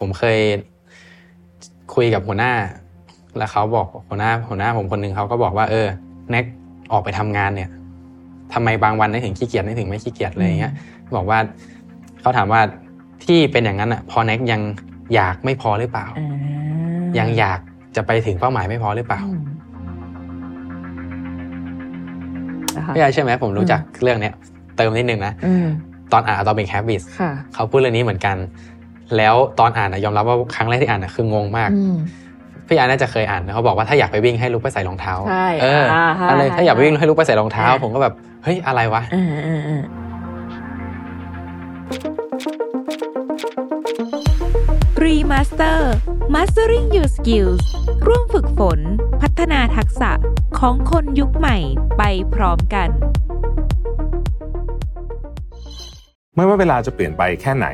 ผมเคยคุยกับหัวหน้า แล้วเขาบอกหัวหน้า หัวหน้าผมคนหนึ่งเขาก็บอกว่าเออแน็กออกไปทำงานเนี่ยทำไมบางวันนึกถึงขี้เกียจนึกถึงไม่ขี้เกียจอะไรอย่างเงี้ย บอกว่าเขาถามว่าที่เป็นอย่างนั้นอะ พอแน็กยังอยากไม่พอหรือเปล่า ยังอยากจะไปถึงเป้าหมายไม่พอหรือเปล่าพี่ไอใช่ไหมผมรู้จักเรื่องเนี้ย เติมนิดนึงนะตอนอ่าน Atomic Habits เขาพูดเรื่องนี้เหมือนกัน แล้วตอนอ่านยอมรับว่าครั้งแรกที่อ่านคืองงมากพี่อาน่าจะเคยอ่านเขาบอกว่าถ้าอยากไปวิ่งให้ลุกไปใส่รองเท้าใช่เอออะไรถ้าอยากไปวิ่งให้ลุกไปใส่รองเท้า ผมก็แบบเฮ้ยอะไรวะ Remaster Mastering Your Skills ร่วมฝึกฝน พัฒนาทักษะของคนยุคใหม่ไปพร้อมกัน ไม่ว่าเวลาจะเปลี่ยนไปแค่ไหน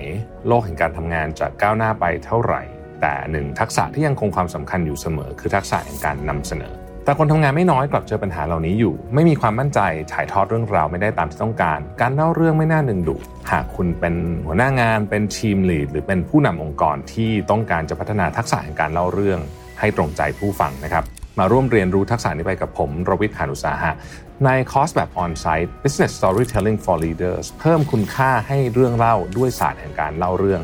โลกแห่งการทำงานจะก้าวหน้าไปเท่าไหร่ แต่หนึ่งทักษะที่ยังคงความสำคัญอยู่เสมอ คือทักษะแห่งการนำเสนอ แต่คนทำงานไม่น้อยกลับเจอปัญหาเหล่านี้อยู่ ไม่มีความมั่นใจถ่ายทอดเรื่องราวไม่ได้ตามที่ต้องการ การเล่าเรื่องไม่น่าดึงดูดหากคุณเป็นหัวหน้างาน เป็นทีมลีดหรือเป็นผู้นำองค์กรที่ต้องการจะพัฒนาทักษะแห่งการเล่าเรื่อง ให้ตรงใจผู้ฟังนะครับ มาร่วมเรียนรู้ทักษะนี้ไปกับผมรวิทย์หานุสาหะ ในคอร์สแบบออนไซต์ Business Storytelling for Leaders เพิ่มคุณค่าให้เรื่องเล่าด้วยศาสตร์แห่งการเล่าเรื่อง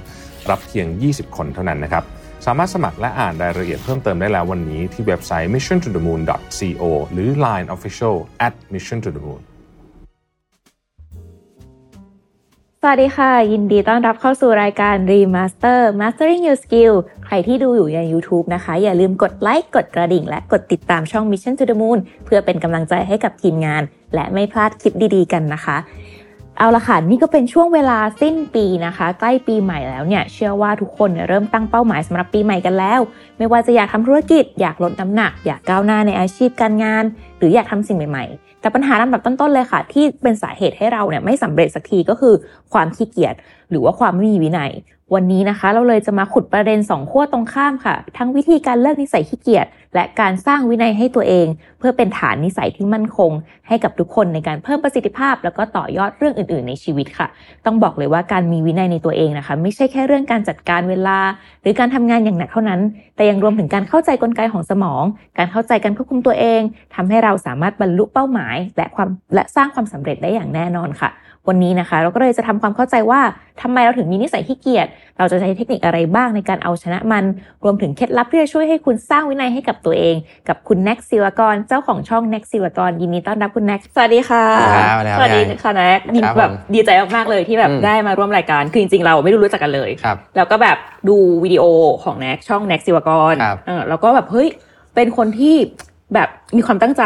รับเพียง 20 คนเท่านั้นนะครับ สามารถสมัครและอ่านรายละเอียดเพิ่มเติมได้แล้ววันนี้ที่เว็บไซต์ mission to the moon co หรือ line official at mission to the moon สวัสดีค่ะ ยินดีต้อนรับเข้าสู่รายการ Remaster Mastering Your Skill ใครที่ดูอยู่ใน YouTube นะคะ อย่าลืมกดไลค์กดกระดิ่ง และกดติดตามช่อง Mission to the Moon เพื่อเป็นกำลังใจให้กับทีมงาน และไม่พลาดคลิปดีๆ กันนะคะ เอาละค่ะ นี่ก็เป็นช่วงเวลาสิ้นปีนะคะ ใกล้ปีใหม่แล้วเนี่ย เชื่อว่าทุกคนเริ่มตั้งเป้าหมายสำหรับปีใหม่กันแล้ว ไม่ว่าจะอยากทำธุรกิจ อยากลดน้ำหนัก อยากก้าวหน้าในอาชีพการงาน หรืออยากทำสิ่งใหม่ๆ แต่ปัญหาลำดับต้นๆเลยค่ะ ที่เป็นสาเหตุให้เราเนี่ยไม่สำเร็จสักทีก็คือความขี้เกียจหรือว่าความไม่มีวินัย วันนี้นะคะ เราเลยจะมาขุดประเด็นสองขั้วตรงข้ามค่ะ ทั้งวิธีการเลิกนิสัยขี้เกียจและการสร้างวินัยให้ตัวเอง เพื่อเป็นฐานนิสัยที่มั่นคง ให้กับทุกคนในการเพิ่มประสิทธิภาพ แล้วก็ต่อยอดเรื่องอื่น ๆ ในชีวิตค่ะ ต้องบอกเลยว่าการมีวินัยในตัวเองนะคะ ไม่ใช่แค่เรื่องการจัดการเวลา หรือการทำงานอย่างหนักเท่านั้น แต่ยังรวมถึงการเข้าใจกลไกของสมอง การเข้าใจการควบคุมตัวเองทำให้เราสามารถบรรลุเป้าหมาย และความและสร้างความสำเร็จได้อย่างแน่นอนค่ะ วันนี้นะคะ เราก็เลยจะทำความเข้าใจว่าทำไมเราถึงมีนิสัยขี้เกียจเราจะใช้เทคนิคอะไรบ้างในการเอาชนะมัน รวมถึงเคล็ดลับที่จะช่วยให้คุณสร้างวินัยให้กับตัวเอง กับคุณแน็กศิวกรเจ้าของช่องแน็กศิวกรยินดีต้อนรับคุณแน็กสวัสดีค่ะสวัสดีค่ะแน็กดีแบบดีใจมากๆเลยที่แบบได้มาร่วมรายการคือจริงๆเราไม่รู้รู้จักกันเลยแล้วก็แบบดูวิดีโอของแน็กช่องแน็กศิวกรแล้วก็แบบเฮ้ยเป็นคนที่ แบบมีความตั้งใจ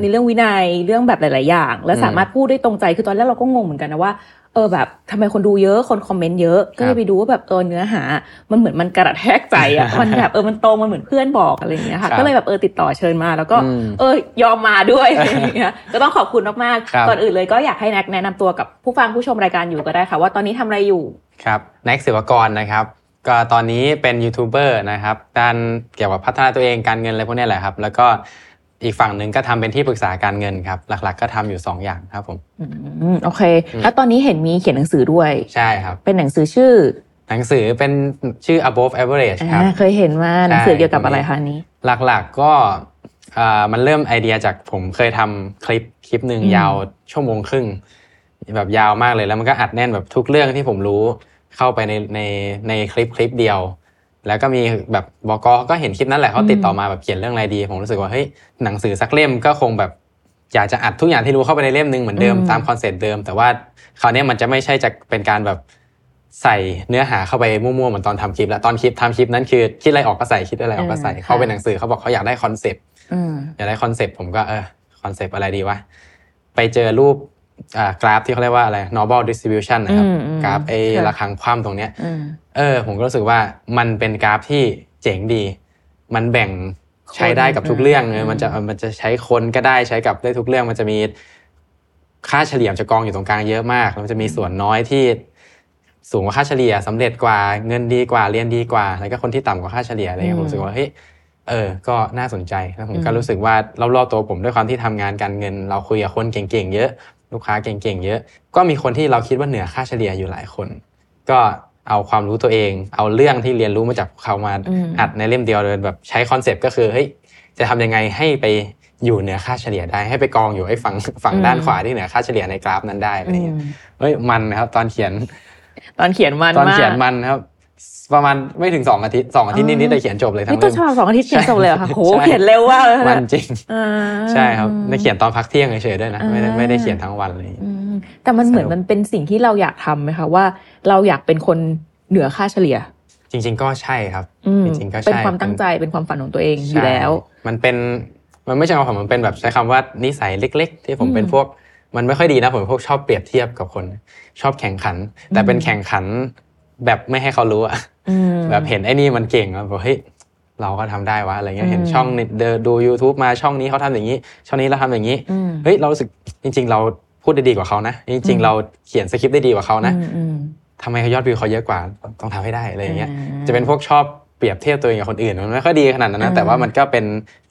ในเรื่องวินัยเรื่องแบบหลาย ๆ อย่าง แล้วสามารถพูดได้ตรงใจคือตอนแรกเราก็งงเหมือนกันนะว่าเออแบบทำไมคนดูเยอะคนคอมเมนต์เยอะก็เลยไปดูว่าแบบเออเนื้อหา มันเหมือนมันกระแทกใจอะมันแบบเออมันตรงมันเหมือนเพื่อนบอกอะไรอย่างเงี้ยค่ะก็เลยแบบเออติดต่อเชิญมา แล้วก็เออยอมมาด้วยอะไรอย่างเงี้ยก็ต้องขอบคุณมากๆก่อนอื่นเลยก็อยากให้แน็กแนะนำตัวกับผู้ฟังผู้ชมรายการอยู่ก็ได้ค่ะ ว่าตอนนี้ทำอะไรอยู่ครับแน็กศิวกรนะครับ ก็ตอนนี้เป็นยูทูบเบอร์นะครับด้านเกี่ยวกับพัฒนาตัวเองการเงินอะไรพวกนี้แหละครับ แล้วก็อีกฝั่งหนึ่งก็ทำเป็นที่ปรึกษาการเงินครับ หลัก ๆ ก็ทำอยู่ 2 อย่างครับผมอืมโอเค แล้วตอนนี้เห็นมีเขียนหนังสือด้วยใช่ครับ เป็นหนังสือชื่อ หนังสือเป็นชื่อ above average ครับเคยเห็นมาหนังสือเกี่ยวกับอะไรคะนี้ หลักๆก็มันเริ่มไอเดียจากผมเคยทำคลิปคลิปหนึ่งยาวชั่วโมงครึ่งแบบยาวมากเลยแล้วมันก็อัดแน่นแบบทุกเรื่องที่ผมรู้ เข้าไปในในในคลิปคลิปเดียว แล้วก็มีแบบบอกก็เห็นคลิปนั้นแหละเขาติดต่อมาแบบเขียนเรื่องอะไรดี ผมรู้สึกว่าเฮ้ยหนังสือสักเล่มก็คงแบบอยากจะอัดทุกอย่างที่รู้เข้าไปในเล่มนึงเหมือนเดิมตามคอนเซ็ปต์เดิม แต่ว่าคราวนี้มันจะไม่ใช่จะเป็นการแบบใส่เนื้อหาเข้าไปมั่วๆเหมือนตอนทำคลิป แล้วตอนคลิปทำคลิปนั้นคือคิดอะไรออกก็ใส่คิดอะไรออกก็ใส่เขาเป็นหนังสือเขาบอกเขาอยากได้คอนเซ็ปต์อยากได้คอนเซ็ปต์ผมก็เออคอนเซ็ปต์อะไรดีวะไปเจอรูป กราฟที่เขาเรียกว่าอะไร normal distribution นะครับ กราฟไอ้ระฆังคว่ำตรงเนี้ยเออ ผมก็รู้สึกว่ามันเป็นกราฟที่เจ๋งดี มันแบ่งใช้ได้กับทุกเรื่องเลยมันจะมันจะใช้คนก็ได้ใช้กับได้ทุกเรื่อง มันจะมีค่าเฉลี่ยจะกองอยู่ตรงกลางเยอะมากมันจะมีส่วนน้อยที่สูงกว่าค่าเฉลี่ยสำเร็จกว่าเงินดีกว่าเรียนดีกว่า แล้วก็คนที่ต่ำกว่าค่าเฉลี่ยอะไรเงี้ยผมรู้สึกว่าเฮ้ยเออ ก็น่าสนใจแล้วผมก็รู้สึกว่ารอบๆตัวผมด้วยความที่ทำงานการเงิน เราคุยกับคนเก่งๆเยอะ ลูกค้าเก่งๆเยอะ ก็มีคนที่เราคิดว่าเหนือค่าเฉลี่ยอยู่หลายคน ก็เอาความรู้ตัวเอง เอาเรื่องที่เรียนรู้มาจากเขามาอืมอัดในเล่มเดียวเลยแบบใช้คอนเซปต์ก็คือเฮ้ยจะทำยังไงให้ไปอยู่เหนือค่าเฉลี่ยได้ให้ไปกองอยู่ไอ้ฝั่งฝั่งด้านขวาที่เหนือค่าเฉลี่ยในกราฟนั้นได้อะไรเงี้ยเฮ้ยมันนะครับตอนเขียน ตอนเขียนมันตอนมากเขียนมันนะครับ ประมาณไม่ถึงสองอาทิตย์สองอาทิตย์อ๋อนิดๆแต่เขียนจบเลยทั้นี่งต้เล่นมฉบับสองอาทิตย์เขียนจบเลยเหรอคะโหใช่เขียนเร็วมากเลยมันจริงอ่าใช่ครับในเขียนตอนพักเที่ยงเฉยๆด้วยนะไม่ได้อ่าไม่ได้เขียนทั้งวันเลยอืมแต่มันเหมือนสนุกมันเป็นสิ่งที่เราอยากทำไหมคะว่าเราอยากเป็นคนเหนือค่าเฉลี่ย จริง ๆ ก็ใช่ครับอืมจริงๆก็ใช่เป็นความตั้งใจเป็นความฝันของตัวเองอยู่แล้วใช่มันเป็นมันไม่ใช่ความฝันมันเป็นแบบใช้คำว่านิสัยเล็ก ๆ ที่ผมอืมเป็นพวกมันไม่ค่อยดีนะผมพวกชอบเปรียบเทียบกับคน ชอบแข่งขัน แต่เป็นแข่งขัน แบบไม่ให้เขารู้อะอืมแบบเห็นไอ้นี่มันเก่งอะบอกเฮ้ยเราก็ทำได้วะอะไรเงี้ยเห็นอืมช่องนี่เดินดู YouTube มาช่องนี้เขาทำอย่างนี้ ช่องนี้เราทำอย่างนี้อืมเฮ้ยเรารู้สึกจริง ๆ เราพูดได้ดีกว่าเขานะ จริง ๆ เราเขียนสคริปต์ได้ดีกว่าเขานะอืมอืมทำไมเขายอดวิวเขาเยอะกว่าต้องทำให้ได้อะไรอย่างเงี้ยอ่าจะเป็นพวกชอบเปรียบเทียบตัวเองกับคนอื่นมันไม่ค่อยดีขนาดนั้นนะอ่าแต่ว่ามันก็เป็น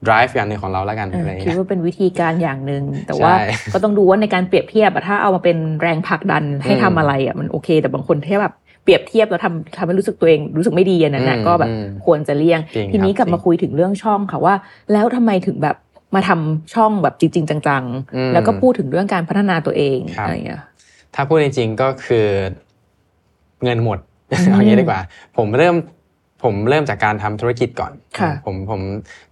drive อย่างหนึ่งของเราแล้วกันอะไรอย่างคิดเงี้ยว่าเป็นวิธีการอย่างหนึ่งแต่ว่าใช่ก็ต้องดูว่าในการเปรียบเทียบอะถ้าเอามาเป็นแรงผลักดันให้อืมทำอะไรอะมันโอเค แต่บางคนแค่แบบ เปรียบเทียบแล้วทำทำให้รู้สึกตัวเองรู้สึกไม่ดีอันนั้นน่ะอืมก็แบบอืมควรจะเลี่ยงจริงทีนี้ครับกลับจริงมาคุยถึงเรื่องช่องค่ะว่า แล้วทำไมถึงแบบมาทำช่องแบบจริง ๆ จังอืมๆแล้วก็พูดถึงเรื่องการพัฒนาตัวเองครับอะไรอย่างเงี้ยถ้าพูดจริงๆก็คือเงินหมดอืมเอางี้ดีกว่า ผมเริ่มผมเริ่มจากการทำธุรกิจก่อนค่ะผมผม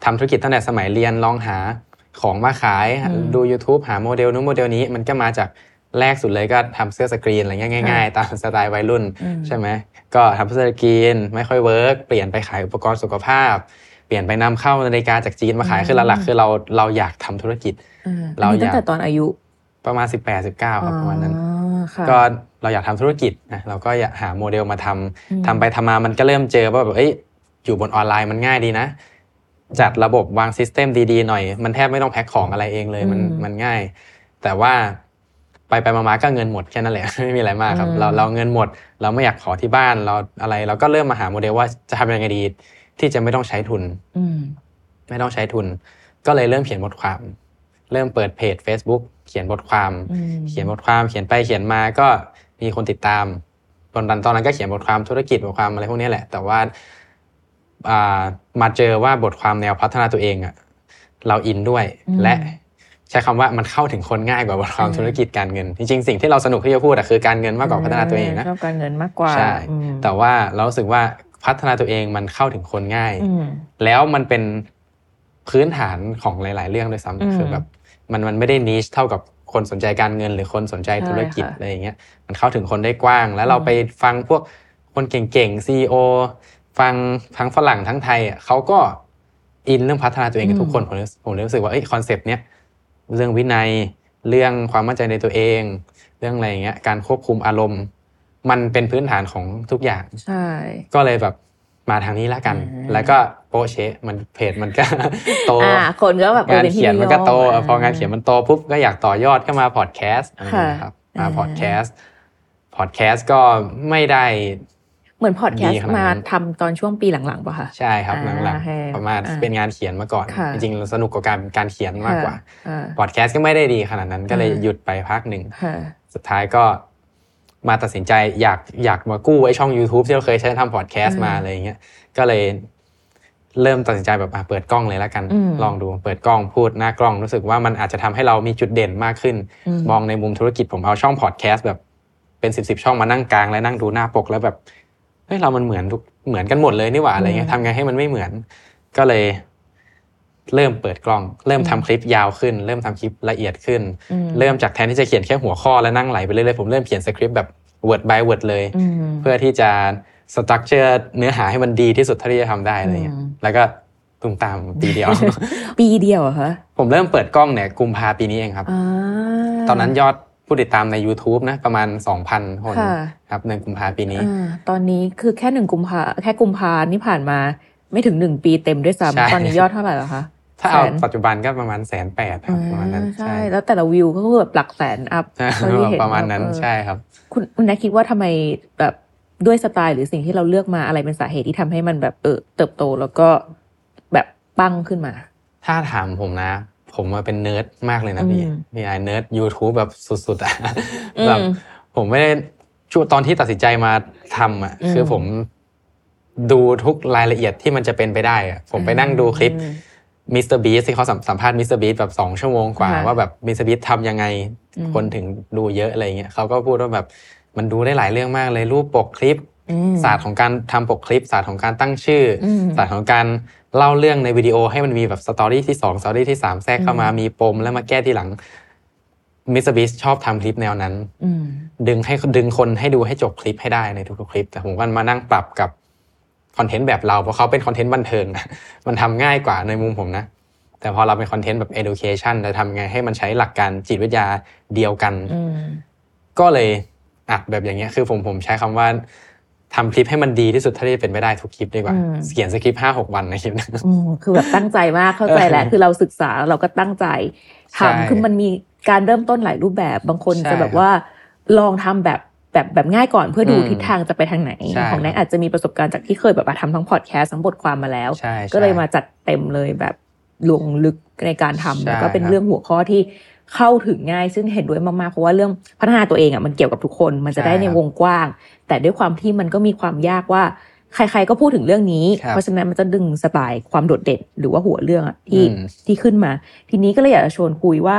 ทำธุรกิจตั้งแต่สมัยเรียนลองหาของมาขายอืมดู YouTube หาโมเดลนู้นโมเดลนี้มันก็มาจาก แรกสุดเลยก็ทำเสื้อสกรีนอะไรเงี้ยง่ายๆ ตามสไตล์วัยรุ่นอืมใช่ไหมก็ทำเสื้อสกรีนไม่ค่อย work เปลี่ยนไปขายอุปกรณ์สุขภาพ เปลี่ยนไปนำเข้านาฬิกาจากจีนมาขายคือหลักๆคือเราเราอยากทำธุรกิจอ่เราอันนี้ตั้อยากงแต่ตอนอายุประมาณ 18 19ครับประมาณนั้นอ๋อค่ะก็เราอยากทำธุรกิจนะเราก็อยากหาโมเดลมาทำอืมทำไปทำมามันก็เริ่มเจอว่าแบบเอ้ยอยู่บนออนไลน์มันง่ายดีนะ จัดระบบวางซิสเต็มดีๆหน่อย มันแทบไม่ต้องแพ็คของอะไรเองเลยมันอืมมันง่าย แต่ว่า ไปไปมาๆก็เงินหมดแค่นั้นแหละไม่มีอะไรมากครับอืมเราเราเงินหมด เราไม่อยากขอที่บ้านเราอะไร เราก็เริ่มมาหาโมเดลว่าจะทำยังไงดี ที่จะไม่ต้องใช้ทุนอืมไม่ต้องใช้ทุน ก็เลยเริ่มเขียนบทความ เริ่มเปิดเพจ Facebook เขียนบทความอืมเขียนบทความเขียนไปเขียนมาก็มีคนติดตามตอนนั้นตอนนั้นก็เขียนบทความธุรกิจบทความอะไรพวกนี้แหละ แต่ว่าอ่ามาเจอว่าบทความแนวพัฒนาตัวเองอะเราอินด้วยอืมและ ใช้คำว่ามันเข้าถึงคนง่ายกว่าบทความอืมธุรกิจการเงิน จริงๆ สิ่งที่เราสนุกที่จะพูดอะคือการเงินมากกว่าพัฒนาตัวเองนะชอบการเงินมากกว่าใช่อืมแต่ว่าเรารู้สึกว่าพัฒนาตัวเองมันเข้าถึงคนง่ายอืมแล้วมันเป็นพื้นฐานของหลาย ๆ เรื่องด้วยอืมซ้ำคือแบบมันมันไม่ได้นิชเท่ากับคนสนใจการเงินหรือคนสนใจธุรกิจใช่ค่ะอะไรอย่างเงี้ยมันเข้าถึงคนได้กว้าง แล้วเราอืมไปฟังพวกคนเก่งๆซีอฟังทั้งฝรั่งทั้งไทยอะเขาก็อินเรื่องพัฒนาตัวเองกับทุกคนผมเลยผมเลยรู้สึกว่าเอ้ยคอนเซปต์เนี้ย เรื่องวินัย เรื่องความมั่นใจในตัวเอง เรื่องอะไรอย่างเงี้ย การควบคุมอารมณ์ มันเป็นพื้นฐานของทุกอย่าง ใช่ ก็เลยแบบมาทางนี้แล้วกันอ่าแล้วก็โปะเชะมันเพจมันก็โตอ่าคนก็แบบอองานป็ที่เขียนมันก็โตยมเออพองานเขียนมันโตปุ๊บก็อยากต่อยอดก็มาพอดแคสต์ค่ะครับอ่ามาพอดแคสต์ พอดแคสต์ก็ไม่ได้ เหมือนพอดแคสดีต์ขนาดนั้นมาทำตอนช่วงปีหลังๆป่ะคะใช่ครับอ่าหลังโอเคๆประมาณอ่าเป็นงานเขียนมาก่อนค่ะจริงๆสนุกกับการการเขียนมากกว่าอ่าพอดแคสต์ก็ไม่ได้ดีขนาดนั้นก็เลยอ่าหยุดไปพักหนึ่งค่ะสุดท้ายก็มาตัดสินใจอยากอยากมากู้ไอ้ช่อง YouTube ที่เราเคยใช้ทำพอดแคสต์อืมมาอะไรอย่างเงี้ยก็เลยเริ่มตัดสินใจแบบอะเปิดกล้องเลยแล้วกันอืมลองดูเปิดกล้องพูดหน้ากล้องรู้สึกว่ามันอาจจะทำให้เรามีจุดเด่นมากขึ้นอืมมองในมุมธุรกิจผมเอาช่องพอดแคสต์แบบเป็นสิบสิบช่องมานั่งกลางและนั่งดูหน้าปกแล้วแบบ เฮ้ยเรามันเหมือนทุกเหมือนกันหมดเลยนี่หว่าอะไรเงี้ยทำไงให้มันไม่เหมือน ก็เลย เริ่มเปิดกล้อง เริ่มทำคลิปยาวขึ้น เริ่มทำคลิปละเอียดขึ้นอืมเริ่มจากแทนที่จะเขียนแค่หัวข้อแล้วนั่งไหลไปเรื่อยๆผมเริ่มเขียนสคริปต์แบบ word by word เลยอืมเพื่อที่จะสตรัคเจอร์เนื้อหาให้มันดีที่สุดเท่าที่จะทำได้อะไรเงี้ยอืมแล้วก็ตุ้มตามปีเดียว ปีเดียวเหรอคะผมเริ่มเปิดกล้องเนี่ยกุมภาปีนี้เองครับอ่าตอนนั้นยอด ผู้ติดตามใน YouTube นะประมาณ 2,000 คนค่ะครับในกุมภาปีนี้อ่าตอนนี้คือแค่หนึ่งกุมภาแค่กุมภานี่ผ่านมาไม่ถึงหนึ่งปีเต็มด้วยใช่ซ้ำตอนนี้ยอดเท่าไหร่แล้วคะถ้าเอาแสนปัจจุบันก็ประมาณแสนแปดครับประมาณนั้นอ่าใช่ใช่ แล้วแต่ละวิวก็คือแบบหลักแสน up เท่าที่เห็นประมาณนั้นเออใช่ครับ คุณคุณนัทคิดว่าทำไมแบบด้วยสไตล์หรือสิ่งที่เราเลือกมาอะไรเป็นสาเหตุที่ทำให้มันแบบเออเติบโตแล้วก็แบบปังขึ้นมา ถ้าถามผมนะ ผมมาเป็นเนิร์ดมากเลยนะพี่อืมพี่ไอ nerd YouTube แบบสุดๆอะอืมแบบผมไม่ได้ช่วงตอนที่ตัดสินใจมาทำอะอืมคือผมดูทุกรายละเอียดที่มันจะเป็นไปได้อะผมไปนั่งดูคลิปอืมMrBeast ที่เขาสัมสัมภาษณ์ MrBeast แบบสองชั่วโมงกว่าค่ะว่าแบบ MrBeast ทำยังไงอืมคนถึงดูเยอะอะไรเงี้ยเขาก็พูดว่าแบบมันดูได้หลายเรื่องมากเลยรูปปกคลิปอืมศาสตร์ของการทำปกคลิปศาสตร์ของการตั้งชื่ออมศาสตร์ของการ เล่าเรื่องในวิดีโอให้มันมีแบบ story ที่สอง story ที่สามแทรกเข้ามาอืมมีปมแล้วมาแก้ทีหลัง MrBeast ชอบทำคลิปแนวนั้นอืมดึงให้ดึงคนให้ดูให้จบคลิปให้ได้ในทุกๆคลิป แต่ผมก็มานั่งปรับกับคอนเทนต์แบบเราเพราะเขาเป็นคอนเทนต์บันเทิงนะมันทำง่ายกว่าในมุมผมนะ แต่พอเราเป็นคอนเทนต์แบบ education จะทำไงให้มันใช้หลักการจิตวิทยาเดียวกันอืมก็เลยอัดแบบอย่างเงี้ย คือผมผมใช้คำว่า ทำคลิปให้มันดีที่สุดเท่าที่จะเป็นไปได้ทุกคลิปดีกว่าอืมเขียนสคริปต์ห้าหกวันในคลิปนะอืมคือแบบตั้งใจมากเข้าใจแหละคือเราศึกษาเราก็ตั้งใจใช่ทำคือมันมีการเริ่มต้นหลายรูปแบบบางคนใช่จะแบบว่าลองทำแบบแบบแบบง่ายก่อนเพื่อดูอืมทิศทางจะไปทางไหนใช่ของแนทอาจจะมีประสบการณ์จากที่เคยแบบว่าทำทั้งพอดแคสต์ทั้งบทความมาแล้วใช่ใช่ก็เลยมาจัดเต็มเลยแบบลงลึกในการทำใช่แล้วก็เป็นครับเรื่องหัวข้อที่ เข้าถึงง่ายซึ่งเห็นด้วยมากๆเพราะว่าเรื่องพัฒนาตัวเองอะมันเกี่ยวกับทุกคน มันจะได้ในวงกว้าง แต่ด้วยความที่มันก็มีความยากว่าใครๆก็พูดถึงเรื่องนี้ครับเพราะฉะนั้นมันจะดึงสไตล์ความโดดเด่นหรือว่าหัวเรื่องอะที่อืมที่ขึ้นมา ทีนี้ก็เลยอยากจะชวนคุยว่า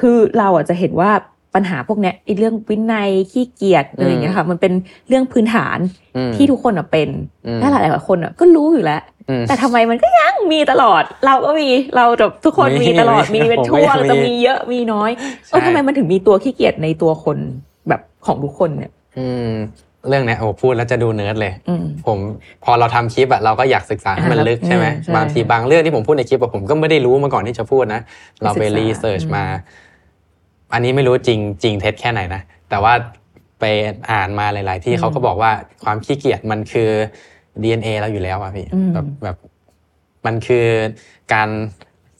คือเราอะจะเห็นว่า ปัญหาพวกเนี้ยไอ้เรื่องวินัยขี้เกียจอะไรอย่างเงี้ยค่ะ มันเป็นเรื่องพื้นฐานอืมที่ทุกคนอะเป็นอืมและหลายๆคนอะก็รู้อยู่แล้วอืมแต่ทำไมมันก็ยังมีตลอด เราก็มีเราแบบทุกคนมีมีตลอดมีมีเป็นผมก็ช่วงยังมีจะมีเยอะมีน้อยเออใช่ทำไมมันถึงมีตัวขี้เกียจในตัวคนแบบของทุกคนเนี่ย อืมเรื่องเนี้ยโอ้พูดแล้วจะดูเนิร์ดเลยอืมผมพอเราทำคลิปอะเราก็อยากศึกษาให้มันอ่าลึกใช่ไหมอืมใช่บางทีบางเรื่องที่ผมพูดในคลิปอะผมก็ไม่ได้รู้มาก่อนที่จะพูดนะ เราไปศึกษา research อืมมา อันนี้ไม่รู้จริงจริงเท็จแค่ไหนนะ แต่ว่าไปอ่านมาหลาย ๆ ที่เขาก็บอกว่าความขี้เกียจมันคือ DNA เราอยู่แล้วอะพี่อืมแบบแบบมันคือการ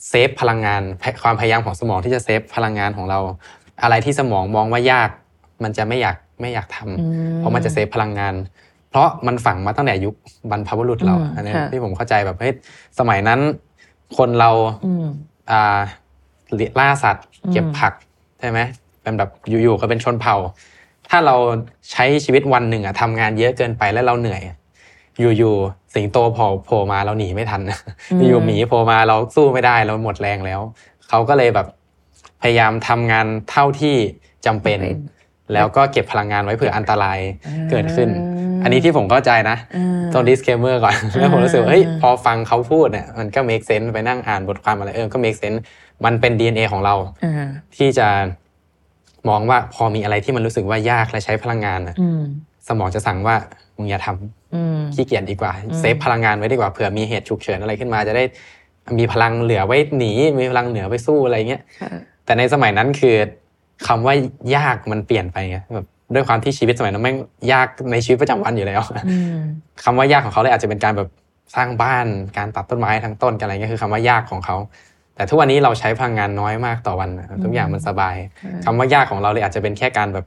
save พลังงานความพยายามของสมองที่จะ save พลังงานของเรา อะไรที่สมองมองว่ายาก มันจะไม่อยากไม่อยากทำอืเพราะมันจะ save พลังงาน เพราะมันฝังมาตั้งแต่ยุคบรรพบุรุษเราอืมอันนี้ค่ะที่ผมเข้าใจแบบเฮ้ยสมัยนั้น คนเราอืมอ่าล่าสัตว์ เก็บอืมผัก ใช่ไหมเป็นแบบอยู่ๆก็เป็นชนเผ่า ถ้าเราใช้ชีวิตวันหนึ่งอะทำงานเยอะเกินไปแล้วเราเหนื่อย อยู่ๆสิงโตโผล่โผล่มาเราหนีไม่ทันอยู่ๆหมีโผล่มาเราสู้ไม่ได้เราหมดแรงแล้วเขาก็เลยแบบพยายามทำงานเท่าที่จำเป็นจำเป็น แล้วก็เก็บพลังงานไว้เผื่ออันตรายอ่าเกิดขึ้น อันนี้ที่ผมเข้าใจนะอ่าต้อง disclaimer ก่อนแล้วผมรู้สึกว่าเฮ้ยอ่าพอฟังเขาพูดเนี่ยมันก็ make sense ไปนั่งอ่านบทความอะไรเออก็ make sense มันเป็น DNA ของเราอ่าที่จะมองว่าพอมีอะไรที่มันรู้สึกว่ายากและใช้พลังงานน่ะอืมสมองจะสั่งว่ามึงอย่าทำอืมขี้เกียจดีกว่าอืมเซฟพลังงานไว้ดีกว่าเผื่อมีเหตุฉุกเฉินอะไรขึ้นมาจะได้มีพลังเหลือไว้หนี มีพลังเหลือไว้สู้อะไรเงี้ยค่ะแต่ในสมัยนั้นคือคำว่ายากมันเปลี่ยนไปไงแบบด้วยความที่ชีวิตสมัยนั้นแม่งยากในชีวิตประจำวันอยู่แล้วอืมคำว่ายากของเขาเลยอาจจะเป็นการแบบสร้างบ้านการตัดต้นไม้ทั้งต้นกันอะไรเงี้ยคือคำว่ายากของเขา แต่ทุกวันนี้เราใช้พลังงานน้อยมากต่อวันนะทุกอย่างมันสบายอืมคำว่ายากของเราเลยอาจจะเป็นแค่การแบบ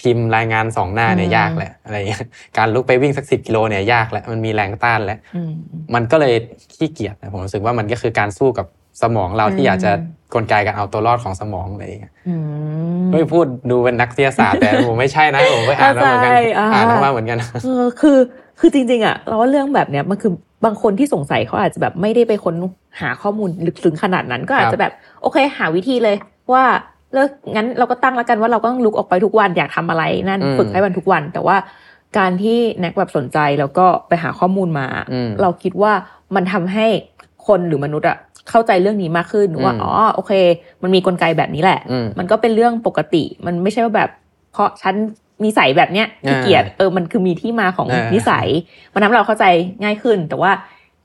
พิมพ์รายงานสองหน้าเนี่ยอืมยากแหละอะไรเงี้ยการลุกไปวิ่งสักสิบกิโลเนี่ยยากแหละมันมีแรงต้านแล้วอืมมันก็เลยขี้เกียจนะผมรู้สึกว่ามันก็คือการสู้กับสมองเราอืที่มอยากจะกลไกการเอาตัวรอดของสมองอะไรอย่างเงี้ยอืมไม่พูดดูเป็นนักวิทยาศาสตร์แต่ผมไม่ใช่นะผมไปอ่านมาเหมือนกันเข้าใจอ่าอ่านมาเหมือนกันเออคือคือจริง ๆอะเราว่าเรื่องแบบเนี้ยมันคือ บางคนที่สงสัยเขาอาจจะแบบไม่ได้ไปค้นหาข้อมูลลึกซึ้งขนาดนั้นก็อาจจะแบบ โอเค หาวิธีเลยว่าเลิกงั้นเราก็ตั้งแล้วกันว่าเราก็ต้องลุกออกไปทุกวันอยากทำอะไรนั่นอืมฝึกให้มันทุกวัน แต่ว่าการที่แน็กแบบสนใจแล้วก็ไปหาข้อมูลมาอืมเราคิดว่ามันทำให้คนหรือมนุษย์อะเข้าใจเรื่องนี้มากขึ้นว่าอืมอ๋อโอเค มันมีกลไกแบบนี้แหละอืมมันก็เป็นเรื่องปกติ มันไม่ใช่ว่าแบบ เพราะฉันมีใส่แบบเนี้ยขี้เกียจเออมันคือมีที่มาของอ่านินิสัยมันทำให้เราเข้าใจง่ายขึ้น แต่ว่า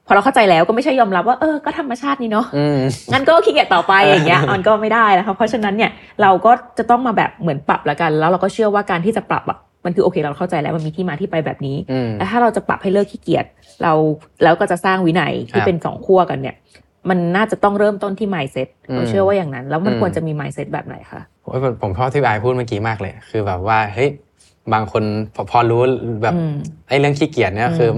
พอเราเข้าใจแล้วก็ไม่ใช่ยอมรับว่าเออก็ธรรมชาตินี่เนาะอืมงั้นก็ขี้เกียจต่อไปอย่างเงี้ยมันก็ไม่ได้นะคะเพราะฉะนั้นเนี่ยเราก็จะต้องมาแบบเหมือนปรับละกัน แล้วเราก็เชื่อว่าการที่จะปรับอะมันคือโอเคเราเข้าใจแล้วมันมีที่มาที่ไปแบบนี้อืมแล้วถ้าเราจะปรับให้เลิกขี้เกียจเราแล้วก็จะสร้างวินัยที่ครับเป็นสองขั้วกันเนี่ย มันน่าจะต้องเริ่มต้นที่ mindset อืมเราเชื่อว่าอย่างนั้น แล้วมันอืมควรจะมี mindset แบบไหนคะโอ้ย ผมผมชอบที่บายพูดเมื่อกี้มากเลย คือแบบว่าเฮ้ยบางคนพอพอรู้แบบอืมไอ้เรื่องขี้เกียจเนี่ยอืมคือ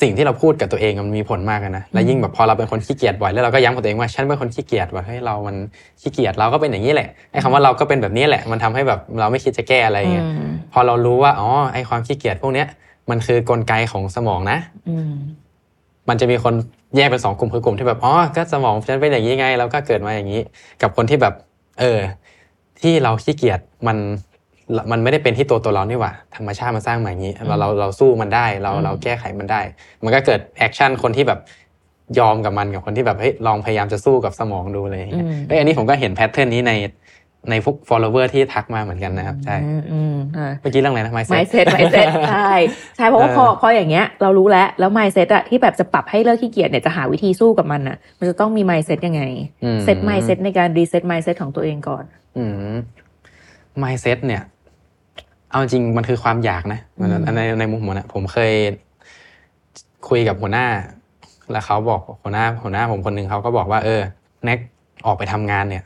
สิ่งที่เราพูดกับตัวเองมันมีผลมากนะและยิ่งแบบพอเราเป็นคนขี้เกียจบ่อยแล้วเราก็ย้ำกับตัวเองว่าฉันเป็นคนขี้เกียจว่าเฮ้ยเรามันขี้เกียจเราก็เป็นอย่างนี้แหละไอ้คำว่าเราก็เป็นแบบนี้แหละ มันทำให้แบบเราไม่คิดจะแก้อะไรเงี้ยอืมพอเรารู้ว่าอ๋อไอ้ความขี้เกียจพวกเนี้ยมันคือกลไกของสมองนะอืมมันจะมีคนแยกเป็นสองกลุ่มคือกลุ่มที่แบบอ๋อก็สมองฉันเป็นอย่างนี้ไงเราก็เกิดมาอย่างนี้ กับคนที่แบบ เออ ที่เราขี้เกียจมันมันไม่ได้เป็นที่ตัวตัวเรานี่หว่าธรรมชาติมันสร้างมาอย่างนี้เราเราเราสู้มันได้เราอืมเราแก้ไขมันได้ มันก็เกิด action คนที่แบบยอมกับมันกับคนที่แบบเฮ้ยลองพยายามจะสู้กับสมองดูอะไรอย่างเงี้ยเอ้ยอันนี้ผมก็เห็น pattern นี้ใน ในพวก follower ที่ทักมาเหมือนกันนะครับ ใช่อืมอืมค่ะเมื่อกี้เรื่องอะไรนะไม mindset เซ็ต mindset ใช่ใช่เพราะว่าเออพอพออย่างเงี้ยเรารู้แล้ว แล้ว mindset อะที่แบบจะปรับให้เลิกขี้เกียจเนี่ยจะหาวิธีสู้กับมันอะมันจะต้องมีไมเซ็ตยังไงอืม set mindset ในการ reset mindset ของตัวเองก่อน อืม mindset เนี่ย เอาจริงมันคือความอยากนะอืมในในมุมผมนะผมเคย คุยกับหัวหน้า แล้วเขาบอกหัวหน้าหัวหน้าผมคนหนึ่งเขาก็บอกว่าเออแน็กออกไปทำงานเนี่ย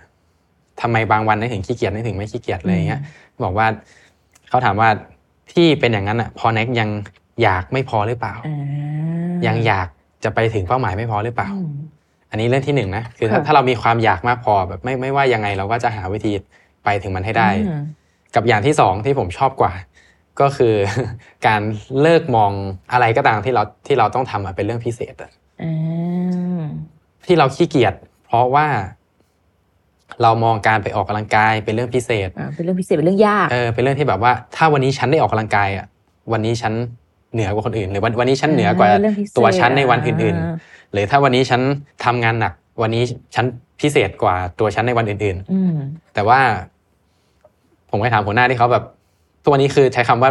ทำไมบางวันนึกถึงขี้เกียจนึกถึงไม่ขี้เกียจอะไรอย่างเงี้ยบอกว่าเขาถามว่าที่เป็นอย่างนั้นอะพอแน็กยังอยากไม่พอหรือเปล่าอ่ายังอยากจะไปถึงเป้าหมายไม่พอหรือเปล่าอืมอันนี้เรื่องที่หนึ่งนะคือถ้าค่ะถ้าเรามีความอยากมากพอแบบไม่ไม่ว่ายังไงเราก็จะหาวิธีไปถึงมันให้ได้อืมกับอย่างที่สองที่ผมชอบกว่า ก็คือการเลิกมองอะไรก็ตามที่เราที่เราต้องทำอะเป็นเรื่องพิเศษอะอ่าที่เราขี้เกียจเพราะว่า เรามองการไปออกกำลังกายเป็นเรื่องพิเศษอ่าเป็นเรื่องพิเศษเป็นเรื่องยากเออเป็นเรื่องที่แบบว่า ถ้าวันนี้ฉันได้ออกกำลังกายอะวันนี้ฉันเหนือกว่าคนอื่น หรือวันวันนี้ฉันเหนือกว่าเรื่องพิเศษตัวฉันในวันอื่นอ่าๆหรือถ้าวันนี้ฉันทำงานหนัก วันนี้ฉันพิเศษกว่าตัวฉันในวันอื่นอืมๆแต่ว่า ผมไปถามหัวหน้าที่เขาแบบ ตัวนี้คือใช้คำว่า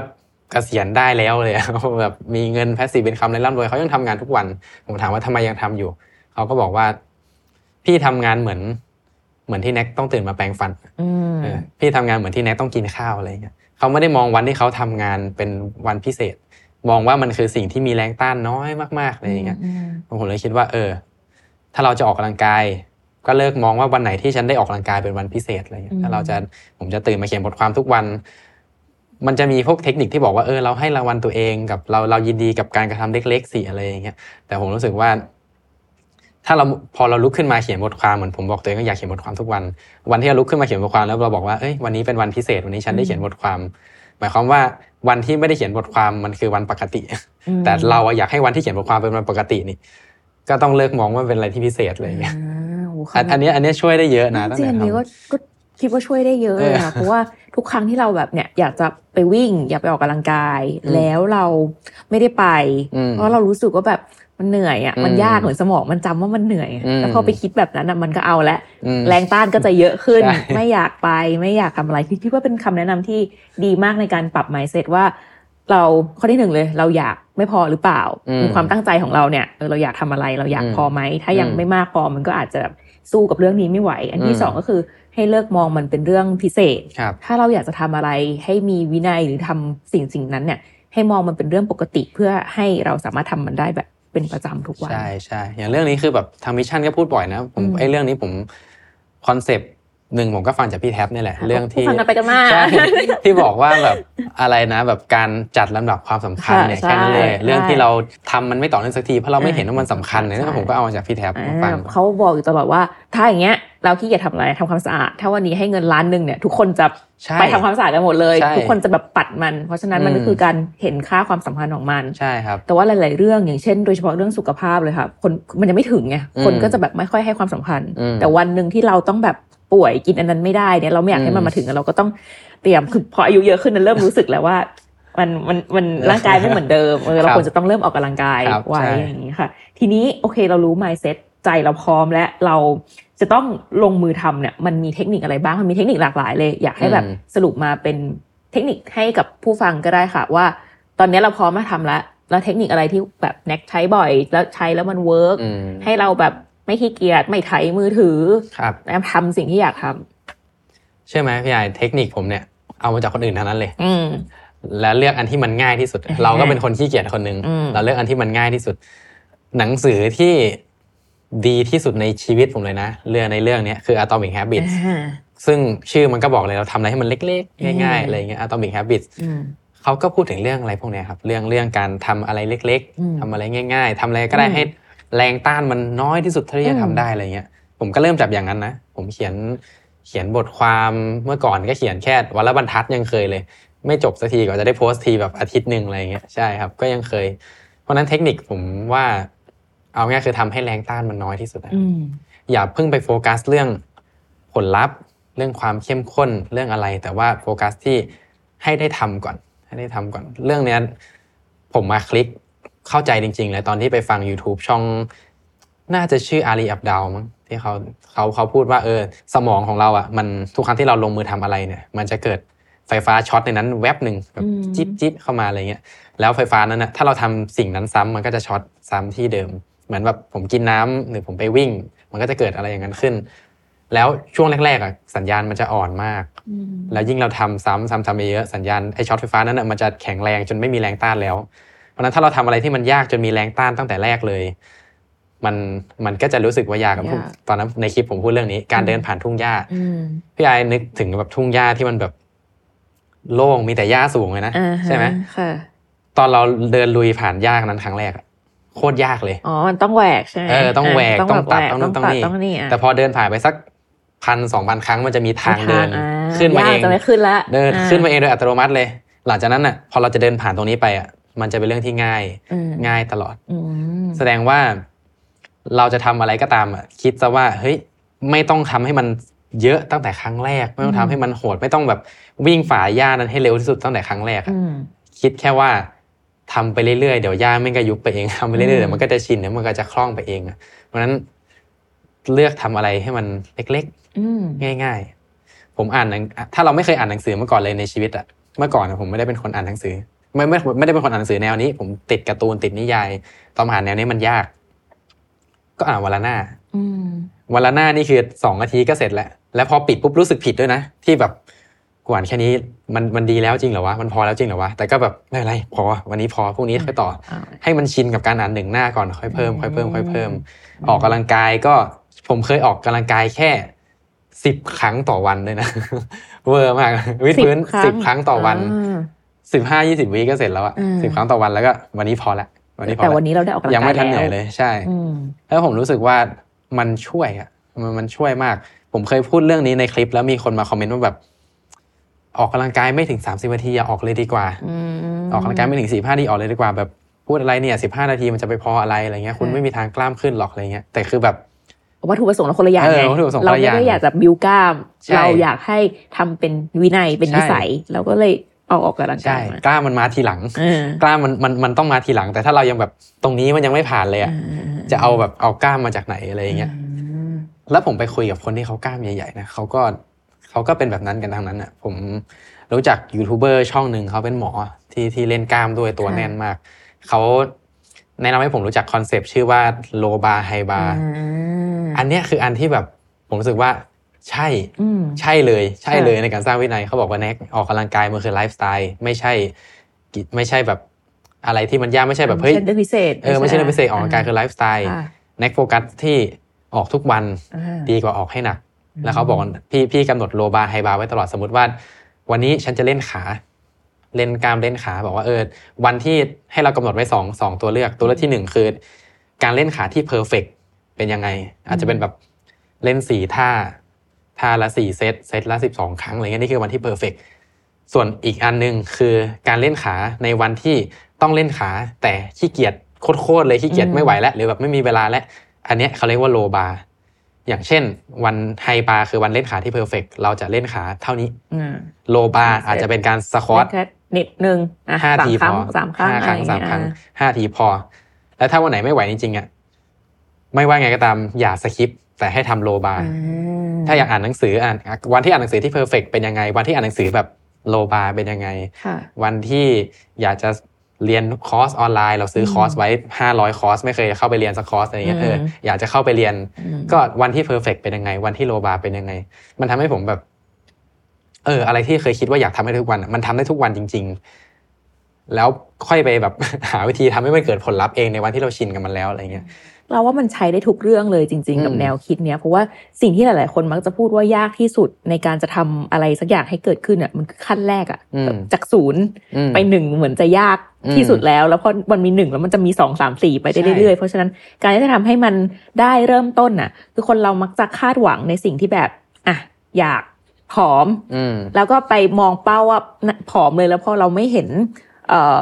เกษียณได้แล้วเลยอะแบบมีเงินแพสซีฟเป็นคำในร่ำรวยเขายังทำงานทุกวัน ผมถามว่าทำไมยังทำอยู่ เขาก็บอกว่า พี่ทำงานเหมือน เหมือนที่แน็กต้องตื่นมาแปรงฟันอืมเออพี่ทำงานเหมือนที่แน็กต้องกินข้าวอะไรเงี้ยเขาไม่ได้มองวันที่เขาทำงานเป็นวันพิเศษ มองว่ามันคือสิ่งที่มีแรงต้านน้อยมากๆอะไรอย่างเงี้ยมผมเลยคิดว่า เออ ถ้าเราจะออกกำลังกาย ก็เลิกมองว่าวันไหนที่ฉันได้ออกกำลังกายเป็นวันพิเศษอะไรเงี้ยถ้าเราจะผมจะตื่นมาเขียนบทความทุกวัน มันจะมีพวกเทคนิคที่บอกว่าเออเราให้รางวัลตัวเองกับเราเรายินดีกับการกระทำเล็กๆสิอะไรอย่างเงี้ยแต่ผมรู้สึกว่า ถ้าเราพอเราลุกขึ้นมาเขียนบทความเหมือนผมบอกตัวเองก็อยากเขียนบทความทุกวัน วันที่เราลุกขึ้นมาเขียนบทความแล้วเราบอกว่าเอ้ยวันนี้เป็นวันพิเศษวันนี้ฉันได้เขียนบทความ หมายความว่าวันที่ไม่ได้เขียนบทความมันคือวันปกติอืมแต่เราอะอยากให้วันที่เขียนบทความเป็นวันปกตินี่ ก็ต้องเลิกมองว่ามันเป็นอะไรที่พิเศษอะไรอย่างเงี้ยอ่าโอ้อันอันเนี้ยอันเนี้ยช่วยได้เยอะนะตั้งจริงแต่อันนี้ก็ทำก็คิดว่าช่วยได้เยอะเลยเอค่ะอเพราะว่าทุกครั้งที่เราแบบเนี่ยอยากจะไปวิ่ง อยากไปออกกำลังกายอืมแล้วเราไม่ได้ไปอืมเพราะเรารู้สึกว่าแบบ มันเหนื่อยอะอืมมันยากเหมือนสมองมันจำว่ามันเหนื่อยอะอืมแล้วพอไปคิดแบบนั้นอะมันก็เอาละอืมแรงต้านก็จะเยอะขึ้นใช่ไม่อยากไปไม่อยากทำอะไรคิดว่าเป็นคำแนะนำที่ดีมากในการปรับ mindset ว่า เราข้อที่หนึ่งเลย เราอยากไม่พอหรือเปล่าอืมมีความตั้งใจของเราเนี่ยเออเราอยากทำอะไรเราอยากอืมพอไหมถ้ายังอืมไม่มากพอมันก็อาจจะแบบสู้กับเรื่องนี้ไม่ไหว อันที่อืมสองก็คือให้เลิกมองมันเป็นเรื่องพิเศษครับถ้าเราอยากจะทำอะไรให้มีวินัยหรือทำสิ่งสิ่งนั้นเนี่ย ให้มองมันเป็นเรื่องปกติเพื่อให้เราสามารถทำมันได้แบบ เป็นประจำทุกวันใช่ใช่อย่างเรื่องนี้คือแบบทางมิชชั่นก็พูดบ่อยนะผมอืมไอ้เรื่องนี้ผมคอนเซปต์ หนึ่งผมก็ฟังจากพี่แท็บนี่แหละ เรื่องที่ฟังกันไปกันมาใช่ที่บอกว่าแบบอะไรนะ แบบการจัดลำดับความสำคัญเนี่ยใช่แค่นั้นเลยใช่เรื่องที่เราทำมันไม่ต่อเนื่องสักทีเพราะเราไม่อ่าเห็นว่ามันสำคัญเนี่ยใช่ผมก็เอามาจากพี่แท็บมาฟังอ่าเขาบอกอยู่ตลอดว่า ถ้าอย่างเงี้ยเราขี้เกียจทำอะไรทำความสะอาด ถ้าวันนี้ให้เงินล้านหนึ่งเนี่ยทุกคนจะใช่ไปทำความสะอาดกันหมดเลยใช่ทุกคนจะแบบปัดมัน เพราะฉะนั้นมันอืมก็คือการเห็นค่าความสำคัญของมันใช่ครับแต่ว่าหลาย ๆ เรื่องอย่างเช่น โดยเฉพาะเรื่องสุขภาพเลยค่ะคนมันยังไม่ถึงไงอืมคนก็จะแบบไม่ค่อยให้ความสำคัญอืมแต่วันหนึ่งที่เราต้องแบบ ป่วยกินอันนั้นไม่ได้เนี่ยเราไม่อยากให้มันอืมมาถึงเราก็ต้องเตรียมคือพออายุเยอะขึ้นนั้นเริ่มรู้สึกแล้วว่ามันมันมันร่างกายไม่เหมือนเดิมเออเราครับควรจะต้องเริ่มออกกำลังกายครับไว้ใช่อย่างนี้ค่ะ ทีนี้โอเคเรารู้ mindset ใจเราพร้อมและเราจะต้องลงมือทำเนี่ย มันมีเทคนิคอะไรบ้างมันมีเทคนิคหลากหลายเลย อยากให้แบบอืมสรุปมาเป็นเทคนิคให้กับผู้ฟังก็ได้ค่ะ ว่า ตอนนี้เราพร้อมมาทำแล้วแล้วเทคนิคอะไรที่แบบแน็กใช้บ่อย แล้วใช้แล้วมันเวิร์กอืมให้เราแบบ ไม่ขี้เกียจไม่ไถมือถือครับแล้วทำสิ่งที่อยากทำเชื่อไหมพี่ใหญ่เทคนิคผมเนี่ยเอามาจากคนอื่นทั้งนั้นเลย อืมแล้วเลือกอันที่มันง่ายที่สุดอ่าฮะเราก็เป็นคนขี้เกียจคนหนึ่งอืมเราเลือกอันที่มันง่ายที่สุด หนังสือที่ดีที่สุดในชีวิตผมเลยนะเรื่องในเรื่องเนี้ยคือ Atomic Habits อ่าซึ่งชื่อมันก็บอกเลยเราทำอะไรให้มันเล็กๆ ง่ายอืมๆอะไรเงี้ย Atomic Habits อืมเขาก็พูดถึงเรื่องอะไรพวกเนี้ยครับ เรื่องเรื่องการทำอะไรเล็กอืมๆทำอะไรง่าย ๆทำอะไรก็ได้อืมให้ แรงต้านมันน้อยที่สุดเท่าที่จะอืมทำได้อะไรเงี้ย ผมก็เริ่มจากอย่างนั้นนะ ผมเขียนเขียนบทความเมื่อก่อนก็เขียนแค่วันละบรรทัดยังเคยเลย ไม่จบสักทีก็จะได้โพสต์ทีแบบอาทิตย์หนึ่งอะไรเงี้ยใช่ครับ ก็ยังเคย เพราะฉะนั้นเทคนิคผมว่า เอาง่ายคือทำให้แรงต้านมันน้อยที่สุดนะครับอืมอย่าเพิ่งไปโฟกัสเรื่องผลลัพธ์ เรื่องความเข้มข้นเรื่องอะไร แต่ว่าโฟกัสที่ให้ได้ทำก่อน ให้ได้ทำก่อน เรื่องเนี้ยผมมาคลิก เข้าใจจริงๆเลยตอนที่ไปฟัง YouTube ช่องน่าจะชื่ออาลีอับดาวมั้งที่เขาเขาเขาพูดว่าเออสมองของเราอะมันทุกครั้งที่เราลงมือทำอะไรเนี่ย มันจะเกิดไฟฟ้าช็อตในนั้นแวบหนึ่งแบบอืมจิ๊บจิ๊บเข้ามาอะไรเงี้ยแล้วไฟฟ้านั้นนะถ้าเราทำสิ่งนั้นซ้ำมันก็จะช็อตซ้ำที่เดิม เหมือนแบบผมกินน้ำหรือผมไปวิ่ง มันก็จะเกิดอะไรอย่างนั้นขึ้น แล้วช่วงแรกๆอะสัญญาณมันจะอ่อนมากอืมแล้วยิ่งเราทำซ้ำซ้ำทำไปเยอะสัญญาณไอช็อตไฟฟ้านั้นอะมันจะแข็งแรงจนไม่มีแรงต้านแล้ว เพราะฉะนั้นถ้าเราทำอะไรที่มันยากจนมีแรงต้านตั้งแต่แรกเลย มันมันก็จะรู้สึกว่ายากอะยากพูดตอนนั้นในคลิปผมพูดเรื่องนี้ การอืมเดินผ่านทุ่งหญ้าอืมพี่ไอ้นึกถึงแบบทุ่งหญ้าที่มันแบบโล่งมีแต่หญ้าสูงเลยนะอ่าฮะใช่ไหมค่ะตอนเราเดินลุยผ่านหญ้านั้นครั้งแรกอะโคตรยากเลย อ๋อ มันต้องแหวกใช่ไหมเออ ต้องแหวกะต้องตัดแบบต้องนู่นแหวกต้องนี่ต้องนี่ะแต่พอเดินผ่านไปสักพันสองพันครั้งมันจะมีทางเดินอ่ขึ้นมาเองยกจะไม่ขึ้นละ เดินอ่ขึ้นมาเองโดยอัตโนมัติเลย หลังจากนั้นอะ พอเราจะเดินผ่านตรงนี้ไปอะ มันจะเป็นเรื่องที่ง่ายอืมง่ายตลอดอืมแสดงว่าเราจะทำอะไรก็ตามอะคิดซะว่าเฮ้ยไม่ต้องทำให้มันเยอะตั้งแต่ครั้งแรก ไม่ต้องทำให้มันโหดไม่ต้องแบบวิ่งฝ่าหญ้านั้นให้เร็วที่สุดตั้งแต่ครั้งแรกอะอืมคิดแค่ว่าทำไปเรื่อยๆเดี๋ยวหญ้าไม่ก็ยุบไปเองทำไปเรื่อยๆอืมเดี๋ยวมันก็จะชินเดี๋ยวมันก็จะคล่องไปเองอะเพราะฉะนั้นเลือกทำอะไรให้มันเล็กอืมๆง่าย ๆ ผมอ่านหนังถ้าเราไม่เคยอ่านหนังสือมาก่อนเลยในชีวิตอะเมื่อก่อนอะผมไม่ได้เป็นคนอ่านหนังสือ ไม่ไม่ไม่ได้เป็นคนอ่านหนังสือแนวนี้ ผมติดการ์ตูนติดนิยายตอนอ่านแนวนี้มันยาก ก็อ่านวันละหน้าอืมวันละหน้านี่คือสองนาทีก็เสร็จแล้ว แล้วพอปิดปุ๊บรู้สึกผิดด้วยนะ ที่แบบกวานแค่นี้มันมันดีแล้วจริงเหรอวะมันพอแล้วจริงเหรอวะแต่ก็แบบไม่เป็นไรพอวันนี้พอพรุ่งนี้ค่อยต่ออ่าให้มันชินกับการอ่านหนึ่งหน้าก่อนค่อยเพิ่มอืมค่อยเพิ่มค่อยเพิ่ม ออกกำลังกายก็ผมเคยออกกำลังกายแค่สิบครั้งต่อวันเลยนะ เวอร์มาก วิดพื้นสิบครั้งต่อวันา สิบห้ายี่สิบวิก็เสร็จแล้วอะอืมสิบครั้งต่อวันแล้วก็วันนี้พอละวันนี้พอแต่ละวันนี้เราได้ออกกำลังกายยังไม่ทันเหนื่อยแวเลยใช่อืมแล้วผมรู้สึกว่ามันช่วยอะมันมันช่วยมาก ผมเคยพูดเรื่องนี้ในคลิป แล้วมีคนมาคอมเมนต์ว่าแบบ ออกกำลังกายไม่ถึงสามสิบนาทีอย่าออกเลยดีกว่าอืมออกกำลังกายไม่ถึงสี่ห้านาทีออกเลยดีกว่าแบบพูดอะไรเนี่ยสิบห้านาทีมันจะไปพออะไรอะไรเงี้ยคุณค่ะไม่มีทางกล้ามขึ้นหรอกอะไรเงี้ยแต่คือแบบวัตถุประสงค์เราคนละอย่างเออไงวัตถุประสงค์เราคนละอย่างไม่ได้อยากจะบิวกล้ามใช่เราอยากให้ทำเป็นวินัยเป็นใช่นิสัยเราก็เลย เอาออกกำลังใช่กายมากล้ามมันมาทีหลังเออกล้ามมันมันมันต้องมาทีหลัง แต่ถ้าเรายังแบบตรงนี้มันยังไม่ผ่านเลยอะจะเอาแบบเอากล้ามมาจากไหนอะไรเงี้ยมแล้วผมไปคุยกับคนที่เขากล้ามใหญ่ๆนะเขาก็เขาก็เป็นแบบนั้นกันทั้งนั้นอะ ผมรู้จักยูทูบเบอร์ช่องหนึ่งเขาเป็นหมอที่ที่เล่นกล้ามด้วยตัวแน่นมากเขาแนะนำให้ผมรู้จักคอนเซปต์ชื่อว่า low bar high bar อ่าอันเนี้ยคืออันที่แบบผมรู้สึกว่า ใช่อืมใช่เลยใช่ค่ะเลยในการสร้างวินัยเขาบอกว่าแน็กออกกำลังกายมันคือไลฟ์สไตล์ไม่ใช่กิไม่ใช่แบบอะไรที่มันยากไม่ใช่แบบเฮ้ยไม่ใช่เรื่องพิเศษเออไม่ใช่เรื่องพิเศษออกกำลังกายคือไลฟ์สไตล์อ่าแน็กโฟกัสที่ออกทุกวันอ่าดีกว่าออกให้หนัก แล้วเขาบอกว่าพี่พี่กำหนด low bar high bar ไว้ตลอดสมมติว่า วันนี้ฉันจะเล่นขา เล่นกล้ามเล่นขาบอกว่าเออวันที่ให้เรากำหนดไว้สองสองตัวเลือกตัวเลือกที่หนึ่งคือการเล่นขาที่ perfect เป็นยังไง อาจจะเป็นแบบเล่นสี่ท่า ท่าละสี่เซตเซตละสิบสองครั้งอะไรเงี้ยนี่คือวันที่ perfectส่วนอีกอันหนึ่งคือการเล่นขาในวันที่ต้องเล่นขา แต่ขี้เกียจโคตรๆเลยขี้เกียจไม่ไหวแล้วหรือแบบไม่มีเวลาแล้วอันเนี้ยเขาเรียกว่า low bar อย่างเช่น วัน high bar คือวันเล่นขาที่ perfect เราจะเล่นขาเท่านี้อืม low bar อาจจะเป็นการ squat แค่นิดนึงอะห้าสามทีคพรั้งอสามครั้งห้าครั้งอะไรสามอย่ครั้งเยห้าทีพอ แล้วถ้าวันไหนไม่ไหวจริงๆอะไม่ว่าไงก็ตามอย่า skip แต่ให้ทำ low bar อ่า ถ้าอยากอ่านหนังสืออ่านวันที่อ่านหนังสือที่ perfect เป็นยังไง วันที่อ่านหนังสือแบบ low bar เป็นยังไงค่ะวันที่อยากจะเรียนคอร์สออนไลน์เราซื้ออมคอร์สไว้ห้าร้อยคอร์ส ไม่เคยเข้าไปเรียนสักคอร์สอะไรเงี้ยอืมเอออยากจะเข้าไปเรียนอืมก็วันที่ perfect เป็นยังไง วันที่ low bar เป็นยังไง มันทำให้ผมแบบ เออ อะไรที่เคยคิดว่าอยากทำให้ได้ทุกวันอะมันทำได้ทุกวันจริงแล้วค่อยไปแบบหาวิธีทำให้มันเกิดผลลัพธ์เองในวันที่เราชินกับมันแล้วอะไรเงี้ย เราว่ามันใช้ได้ทุกเรื่องเลยจริง ๆ กับอืมแนวคิดเนี้ยเพราะว่าสิ่งที่หลาย ๆ คนมักจะพูดว่ายากที่สุดในการจะทำอะไรสักอย่างให้เกิดขึ้นอะมันคือขั้นแรกอะอืมแบบจากศูนย์อืมไปหนึ่งเหมือนจะยากอืมที่สุดแล้ว แล้วพอมันมีหนึ่งแล้วมันจะมีสองสามสี่ไปได้ใช่เรื่อย ๆ เพราะฉะนั้นการที่จะทำให้มันได้เริ่มต้นน่ะ คือคนเรามักจะคาดหวังในสิ่งที่แบบอะอยากผอมอืมแล้วก็ไปมองเป้าว่าน่ะผอมเลยแล้วพอเราไม่เห็นเอ่อ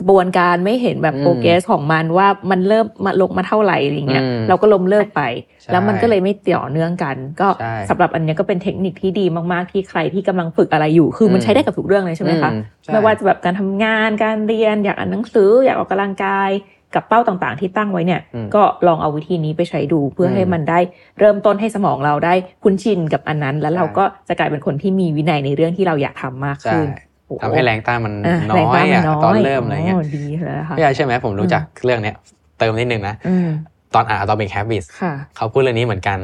กระบวนการไม่เห็นแบบอืมโปรเกรสของมันว่ามันเริ่มมาลงมาเท่าไหร่อะไรเงี้ยอืมเราก็ล้มเลิกไปใช่แล้วมันก็เลยไม่ต่อเนื่องกัน ก็ใช่สำหรับอันเนี้ยก็เป็นเทคนิคที่ดีมากๆที่ใครที่กำลังฝึกอะไรอยู่ คือมันอืมใช้ได้กับทุกเรื่องเลยใช่ไหมคะอืใช่ไม่ว่าจะแบบการทำงานการเรียนอยากอ่านหนังสืออยากออกกำลังกายกับเป้าต่างๆ ที่ตั้งไว้เนี่ยอืมก็ลองเอาวิธีนี้ไปใช้ดูเพื่ออมให้มันได้เริ่มต้นให้สมองเราได้คุ้นชินกับอันนั้น แล้วเราใช่ก็จะกลายเป็นคนที่มีวินัยในเรื่องที่เราอยากทำมากใช่ขึ้นโอ้โทำให้แรงต้านมันอะน้แรงอต้ายนมันอะน้อยตอนเริ่มอะไรเงี้ยดีแล้วนะคะพี่ไอใช่ไหมผมรู้จักเรื่องเนี้ยเติมนิดนึงนะอืมตอนอ่าน Atomic Habits ค่ะเขาพูดเรื่องนี้เหมือนกัน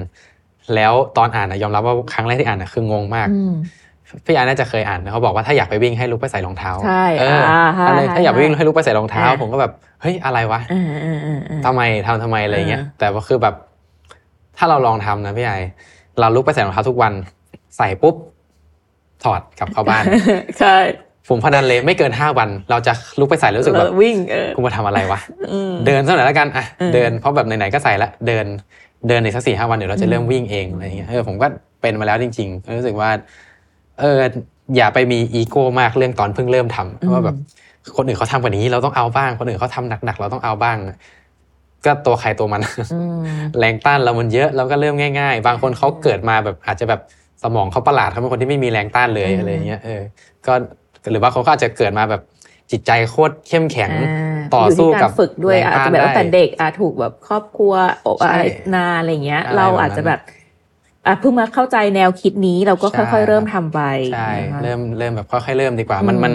แล้วตอนอ่านนะยอมรับว่าครั้งแรกที่อ่านนะคืองงมากอืมพี่ไอน่าจะเคยอ่านนะเขาบอกว่าถ้าอยากไปวิ่งให้ลุกไปใส่รองเท้าใช่เอออ่าใช่อะไรใช่ถ้าอยากไปวิ่งให้ลุกไปใส่รองเท้าอ่าผมก็แบบเฮ้ยอะไรวะอ่าอ่าอ่าอ่าทำไมทำทำไมอะไรเงี้ยอ่าแต่ว่าคือแบบ ถ้าเราลองทำนะพี่ไอเราลุกไปใส่รองเท้าทุกวัน ใส่ปุ๊บ ถอดกลับเข้าบ้านใช่ผมพนันเลยไม่เกินห้าวัน เราจะลุกไปใส่แล้วรู้สึกแบบแล้ววิ่งเออกูมาทำอะไรวะอืมเดินสักหน่อยแล้วกันอะเออเดินเพราะแบบไหนๆก็ใส่ละเดินเดินในสักสี่ห้าวันเดี๋ยวเราจะเริ่มวิ่งเองอะไรเงี้ยเออผมก็เป็นมาแล้วจริงๆรู้สึกว่า เอออย่าไปมีอีโก้มากเรื่องตอนเพิ่งเริ่มทำเพราะว่าแบบคนอื่นเขาทำกว่านี้เราต้องเอาบ้าง คนอื่นเขาทำหนักๆเราต้องเอาบ้าง ก็ตัวใครตัวมันอืมแรงต้านเรามันเยอะเราก็เริ่มง่าย ๆ บางคนเขาเกิดมาแบบอาจจะแบบส มองเขาประหลาดเขาเป็นคนที่ไม่มีแรงต้านเลยอืมอะไรเงี้ยเออก็หรือว่าเขาก็อาจจะเกิดมาแบบจิตใจโคตรเข้มแข็งาต่อสู้กับยู่ที่ารฝึกด้วยแรงอาจต้านจะแบบได้ตั้งแต่เด็กอาจถูกแบบครอบครัวอบใช่อะไรนานอะไรเงี้ยอะไรเราอาจจะแบบอะเพิ่งมาเข้าใจแนวคิดนี้เราก็ใช่ค่อยๆ เริ่มทำไปใช่นะคะเริ่มเริ่มแบบค่อยๆเริ่มดีกว่า มันอืมมัน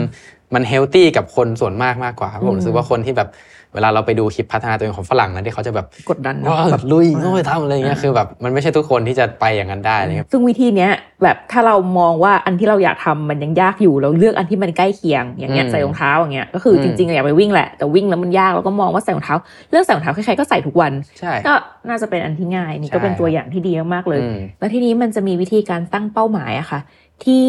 มันเฮลตี้กับคนส่วนมากมากกว่าผมอืมรู้สึกว่าคนที่แบบ เวลาเราไปดูคลิปพัฒนาตัวเองของฝรั่งนะที่เขาจะแบบกดดันเนอะว่าแบบลุยโง่ไปทำอะไรเงี้ยคือแบบมันไม่ใช่ทุกคนที่จะไปอย่างนั้นได้อะไรเงี้ยซึ่งวิธีเนี้ยแบบถ้าเรามองว่าอันที่เราอยากทำมันยังยากอยู่เราเลือกอันที่มันใกล้เคียงอย่างเงี้ยอืมใส่รองเท้าอย่างเงี้ยก็คืออมจริงๆอะอยากไปวิ่งแหละแต่วิ่งแล้วมันยากเราก็มองว่าใส่รองเท้าเลือกใส่รองเท้าใครๆก็ใส่ทุกวันใช่ก็น่าจะเป็นอันที่ง่ายนี่ก็เป็นใช่ตัวอย่างที่ดีมากๆเลยอืมแล้วทีนี้มันจะมีวิธีการตั้งเป้าหมายอะค่ะที่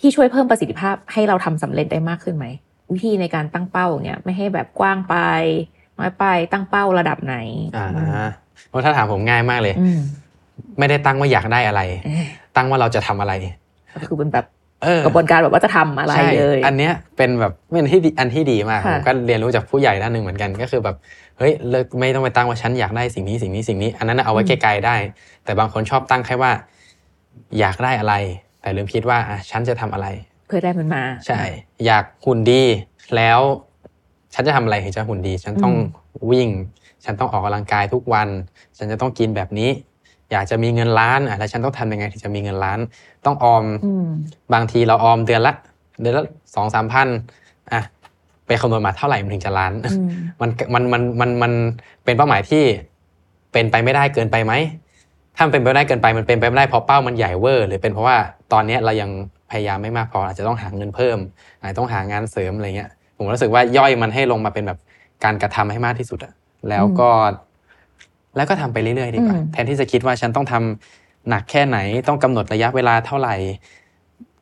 ที่ช่วยเพิ่มประสิทธิภาพให้เราทำสำเร็จได้มากขึ้นไหม วิธีในการตั้งเป้าอย่างเงี้ยไม่ให้แบบกว้างไป น้อยไปตั้งเป้าระดับไหนอ่าเพราะถ้าถามผมง่ายมากเลยอืมไม่ได้ตั้งว่าอยากได้อะไรเอ๊ะตั้งว่าเราจะทำอะไรก็คือเป็นแบบเออกระบวนการแบบว่าจะทำอะไรใช่เลย อันเนี้ยเป็นแบบเป็นที่ดีอันที่ดีมากค่ะผมก็เรียนรู้จากผู้ใหญ่ด้านหนึ่งเหมือนกันก็คือแบบเฮ้ยเลิกไม่ต้องไปตั้งว่าฉันอยากได้สิ่งนี้สิ่งนี้สิ่งนี้ อันนั้นนะเอาไว้ไกลๆได้ แต่บางคนชอบตั้งแค่ว่า อยากได้อะไร แต่ลืมคิดว่าอะฉันจะทำอะไรเพื่อได้มันมา ใช่ อยากหุ่นดีแล้วฉันจะทำอะไรถึงจะหุ่นดี ฉันต้องวิ่ง ฉันต้องออกกำลังกายทุกวัน ฉันจะต้องกินแบบนี้ อยากจะมีเงินล้านอะแล้วฉันต้องทำยังไงถึงจะมีเงินล้าน ต้องออมอืมบางทีเราออมเดือนละ เดือนละสองสามพันอะไปคำนวณมาเท่าไหร่มันถึงจะล้านอืมมันมันมันมันมันเป็นเป้าหมายที่เป็นไปไม่ได้เกินไปไหมถ้ามันเป็นไปไม่ได้เกินไปมันเป็นไปไม่ได้เพราะเป้ามันใหญ่เวอร์ หรือเป็นเพราะว่าตอนเนี้ยเรายัง พยายามไม่มากพออาจจะต้องหาเงินเพิ่มอาจจะต้องหางานเสริมอะไรเงี้ยผมรู้สึกว่าย่อยมันให้ลงมาเป็นแบบการกระทำให้มากที่สุดอะแล้วก็ แล้วก็ทำไปเรื่อยๆดีกว่าอืมแทนที่จะคิดว่าฉันต้องทำหนักแค่ไหนต้องกำหนดระยะเวลาเท่าไหร่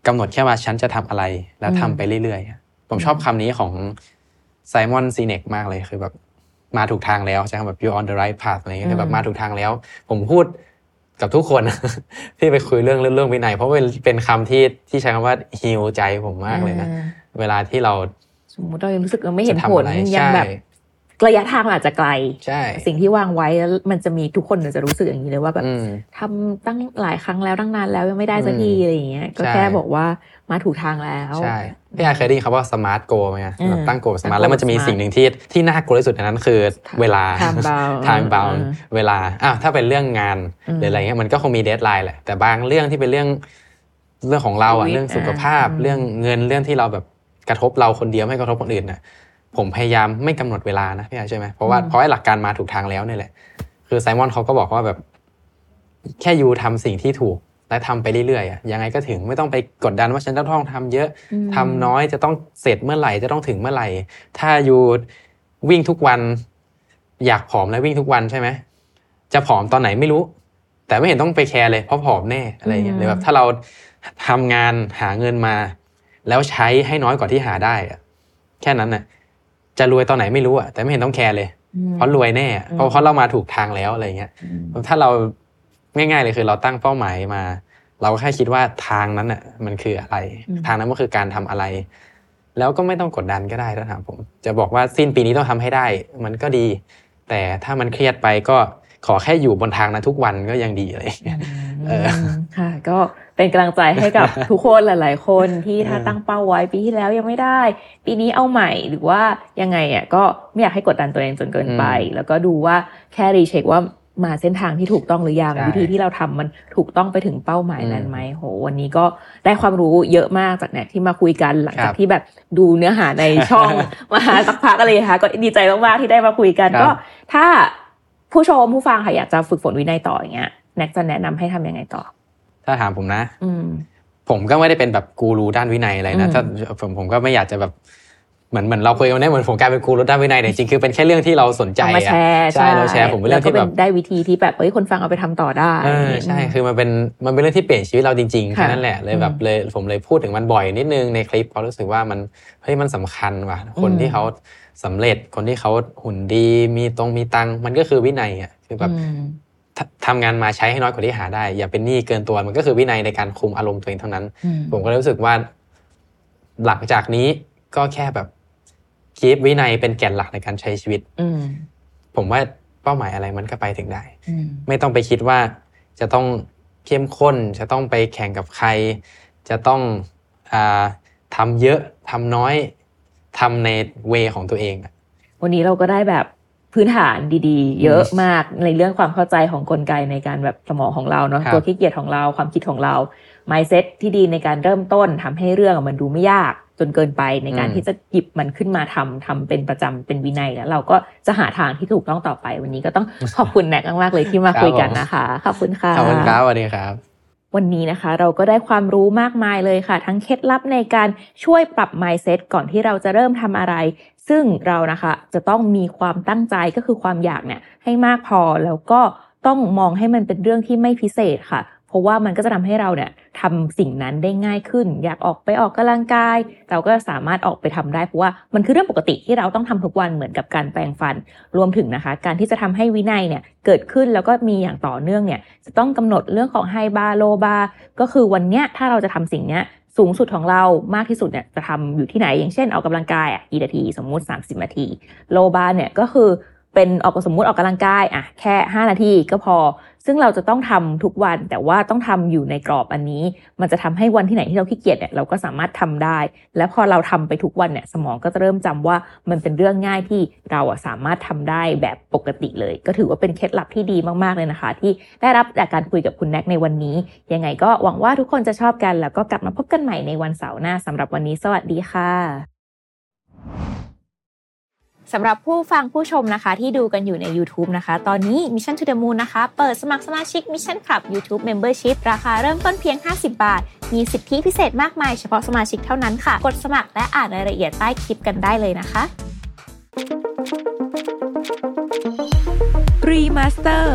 กำหนดแค่ว่าฉันจะทำอะไร แล้วทำไปเรื่อยๆผมชอบคำนี้ของไซมอนซีเนกมากเลยคือแบบมาถูกทางแล้วใช่ไหมแบบ you on the right path อะไรเงี้ยคือแบบมาถูกทางแล้ว ผมพูด กับทุกคนที่ไปคุยเรื่องเรื่องเรื่องวินัย เพราะเป็นเป็นคำที่ที่ใช้คำว่าฮิวใจผมมากเลยนะอ่าเวลาที่เรา สมมติเรายังรู้สึกเราไม่เห็นจะทำผลอะไรยังใช่แบบ ระยะทางมันอาจจะไกล ใช่ สิ่งที่วางไว้แล้วมันจะมีทุกคนจะรู้สึกอย่างนี้เลยว่าแบบอืมทำตั้งหลายครั้งแล้วตั้งนานแล้วยังไม่ได้สักทีอืมอะไรอย่างเงี้ย ก็ใช่แค่บอกว่ามาถูกทางแล้วใช่พี่อาเคยได้ยินคำว่า smart goal ไหมอะอืมแบบตั้งโกสตั้งมาร์ท goal แล้วมันจะมี smart สิ่งหนึ่งที่ที่น่ากลัวที่สุดในนั้นคือเวลา time bound time bound เออเวลาอ้าวถ้าเป็นเรื่องงานอืมหรืออะไรเงี้ยมันก็คงมีเดทไลน์แหละแต่บางเรื่องที่เป็นเรื่องเรื่องของเราอะชีวิตเรื่องสุขภาพอ่าเรื่องเงินเรื่องที่เราแบบกระทบเราคนเดียวไม่กระทบคนอื่นน่ะ ผมพยายามไม่กำหนดเวลานะพี่อาใช่ไหมเพราะว่าเพราะไอ้หลักการมาถูกทางแล้วเนี่ยแหละ คือไซมอนเขาก็บอกว่าแบบ แค่ยูทำสิ่งที่ถูกและทำไปเรื่อยๆอะยังไงก็ถึงไม่ต้องไปกดดันว่าฉันจะต้องทำเยอะอืมทำน้อยจะต้องเสร็จเมื่อไหร่จะต้องถึงเมื่อไหร่ ถ้าอยู่วิ่งทุกวัน อยากผอมแล้ววิ่งทุกวันใช่ไหมจะผอมตอนไหนไม่รู้ แต่ไม่เห็นต้องไปแคร์เลยเพราะผอมแน่อะไรอย่างเงี้ยหรือแบบถ้าเราทำงานหาเงินมา แล้วใช้ให้น้อยกว่าที่หาได้อะแค่นั้นน่ะ จะรวยตอนไหนไม่รู้อะแต่ไม่เห็นต้องแคร์เลยอืมเพราะรวยแน่อะเพราะอืมเพราะเรามาถูกทางแล้วอะไรเงี้ยอืมถ้าเราง่าย ๆ เลยคือเราตั้งเป้าหมายมา เราก็แค่คิดว่าทางนั้นน่ะ มันคืออะไร ทางนั้นก็คือการทำอะไร แล้วก็ไม่ต้องกดดันก็ได้ถ้าถามผม จะบอกว่าสิ้นปีนี้ต้องทำให้ได้ มันก็ดี แต่ถ้ามันเครียดไปก็ขอแค่อยู่บนทางนั้นทุกวันก็ยังดีอะไรอย่างเงี้ยเออค่ะ ก็ เป็นกำลังใจให้กับทุกคนหลาย ๆ คนที่ถ้าเออตั้งเป้าไว้ปีที่แล้วยังไม่ได้ ปีนี้เอาใหม่หรือว่ายังไงอะก็ไม่อยากให้กดดันตัวเองจนเกินไป แล้วก็ดูว่าแค่รีเช็คว่ามาเส้นทางที่ถูกต้องหรือยังใช่วิธีที่เราทำมันถูกต้องไปถึงเป้าหมายนั้นอืมไหมโห วันนี้ก็ได้ความรู้เยอะมากจากแนกที่มาคุยกันหลังครัจากบที่แบบดูเนื้อหาในช่องมาสักพักอะไรค่ะก็ดีใจมากๆที่ได้มาคุยกันครับก็ ถ้าผู้ชมผู้ฟังค่ะอยากจะฝึกฝนวินัยต่ออย่างเงี้ยแน็กจะแนะนำให้ทำยังไงต่อ ถ้าถามผมนะอืมผมก็ไม่ได้เป็นแบบกูรูด้านวินัยอะไรนะอืมถ้าผมผมก็ไม่อยากจะแบบเหมือนเหมือนเราคุยกันเนี่ยเหมือนผมกลายเป็นกูรูด้านวินัยแต่จริงๆคือเป็นแค่เรื่องที่เราสนใจเอามาอะแชร์ใช่เราแชร์ผมเป็นเรื่องที่แบบล้วก็ได้วิธีที่แบบเอ้ยคนฟังเอาไปทำต่อได้เออใช่คือมันเป็นมันเป็นเรื่องที่เปลี่ยนชีวิตเราจริงๆค่ะแค่นั้นแหละเลยแบบอืมเลยผมเลยพูดถึงมันบ่อยนิดนึงในคลิปเพราะรู้สึกว่ามันเฮ้ยมันสำคัญว่ะคนอืมที่เขาสำเร็จคนที่เขาหุ่นดีมีตรงมีตังค์มันก็คือวินัยอะคือแบบอืม ททำงานมาใช้ให้น้อยกว่าที่หาได้ อย่าเป็นหนี้เกินตัวมันก็คือวินัยในการคุมอารมณ์ตัวเองเท่านั้นอืมผมก็เลยรู้สึกว่า หลังจากนี้ก็แค่แบบคีบวินัยเป็นแก่นหลักในการใช้ชีวิตอืมผมว่าเป้าหมายอะไรมันก็ไปถึงได้อืมไม่ต้องไปคิดว่าจะต้องเข้มข้น จะต้องไปแข่งกับใคร จะต้องอาทำเยอะทำน้อยทำในเวของตัวเองอะวันนี้เราก็ได้แบบ พื้นฐานดีๆ เยอะมากในเรื่องความเข้าใจของกลไกในการแบบสมองของเราเนาะครับตัวขี้เกียจของเราความคิดของเรา mindset ที่ดีในการเริ่มต้นทำให้เรื่องอะมันดูไม่ยากจนเกินไปในการที่จะหยิบมันขึ้นมาทำทำเป็นประจำเป็นวินัยแล้วเราก็จะหาทางที่ถูกต้องต่อไป วันนี้ก็ต้องขอบคุณแนกมากๆเลยที่มาคุยกันนะคะขอบคุณค่ะขอบคุณครับสวัสดีครับวันนี้นะคะเราก็ได้ความรู้มากมายเลยค่ะ ทั้งเคล็ดลับในการช่วยปรับ mindset ก่อนที่เราจะเริ่มทำอะไร ซึ่งเรานะคะจะต้องมีความตั้งใจก็คือความอยากเนี่ยให้มากพอแล้วก็ต้องมองให้มันเป็นเรื่องที่ไม่พิเศษค่ะ เพราะว่ามันก็จะทำให้เราเนี่ยทำสิ่งนั้นได้ง่ายขึ้น อยากออกไปออกกำลังกาย เราก็สามารถออกไปทำได้เพราะว่ามันคือเรื่องปกติที่เราต้องทำทุกวันเหมือนกับการแปรงฟัน รวมถึงนะคะ การที่จะทำให้วินัยเนี่ยเกิดขึ้นแล้วก็มีอย่างต่อเนื่องเนี่ยจะต้องกำหนดเรื่องของไฮบาโลบาก็คือวันเนี้ยถ้าเราจะทำสิ่งเนี้ย สูงสุดของเรามากที่สุดเนี่ยจะทำอยู่ที่ไหนอย่างเช่นออกกำลังกายอะกี่นาที สมมุติ 30นาที โลบาร์เนี่ยก็คือ เป็นออกสมมุติออกกำลังกายอะแค่ 5 นาทีก็พอ ซึ่งเราจะต้องทำทุกวัน แต่ว่าต้องทำอยู่ในกรอบอันนี้ มันจะทำให้วันที่ไหนที่เราขี้เกียจเนี่ยเราก็สามารถทำได้ และพอเราทำไปทุกวันเนี่ยสมองก็จะเริ่มจำว่ามันเป็นเรื่องง่ายที่เราอะสามารถทำได้แบบปกติเลย ก็ถือว่าเป็นเคล็ดลับที่ดีมากๆเลยนะคะ ที่ได้รับจากการคุยกับคุณแน็กในวันนี้ ยังไงก็หวังว่าทุกคนจะชอบกันแล้วก็กลับมาพบกันใหม่ในวันเสาร์หน้าสำหรับวันนี้ สวัสดีค่ะ สำหรับผู้ฟังผู้ชมนะคะ ที่ดูกันอยู่ใน YouTube นะคะ ตอนนี้ Mission to the Moon นะคะ เปิดสมัครสมาชิก Mission Club YouTube Membership ราคาเริ่มต้นเพียง 50 บาท มีสิทธิพิเศษมากมายเฉพาะสมาชิกเท่านั้นค่ะ กดสมัครและอ่านรายละเอียดใต้คลิปกันได้เลยนะคะ Remaster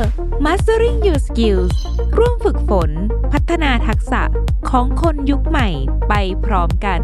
Mastering Your Skills ร่วมฝึกฝน พัฒนาทักษะของคนยุคใหม่ไปพร้อมกัน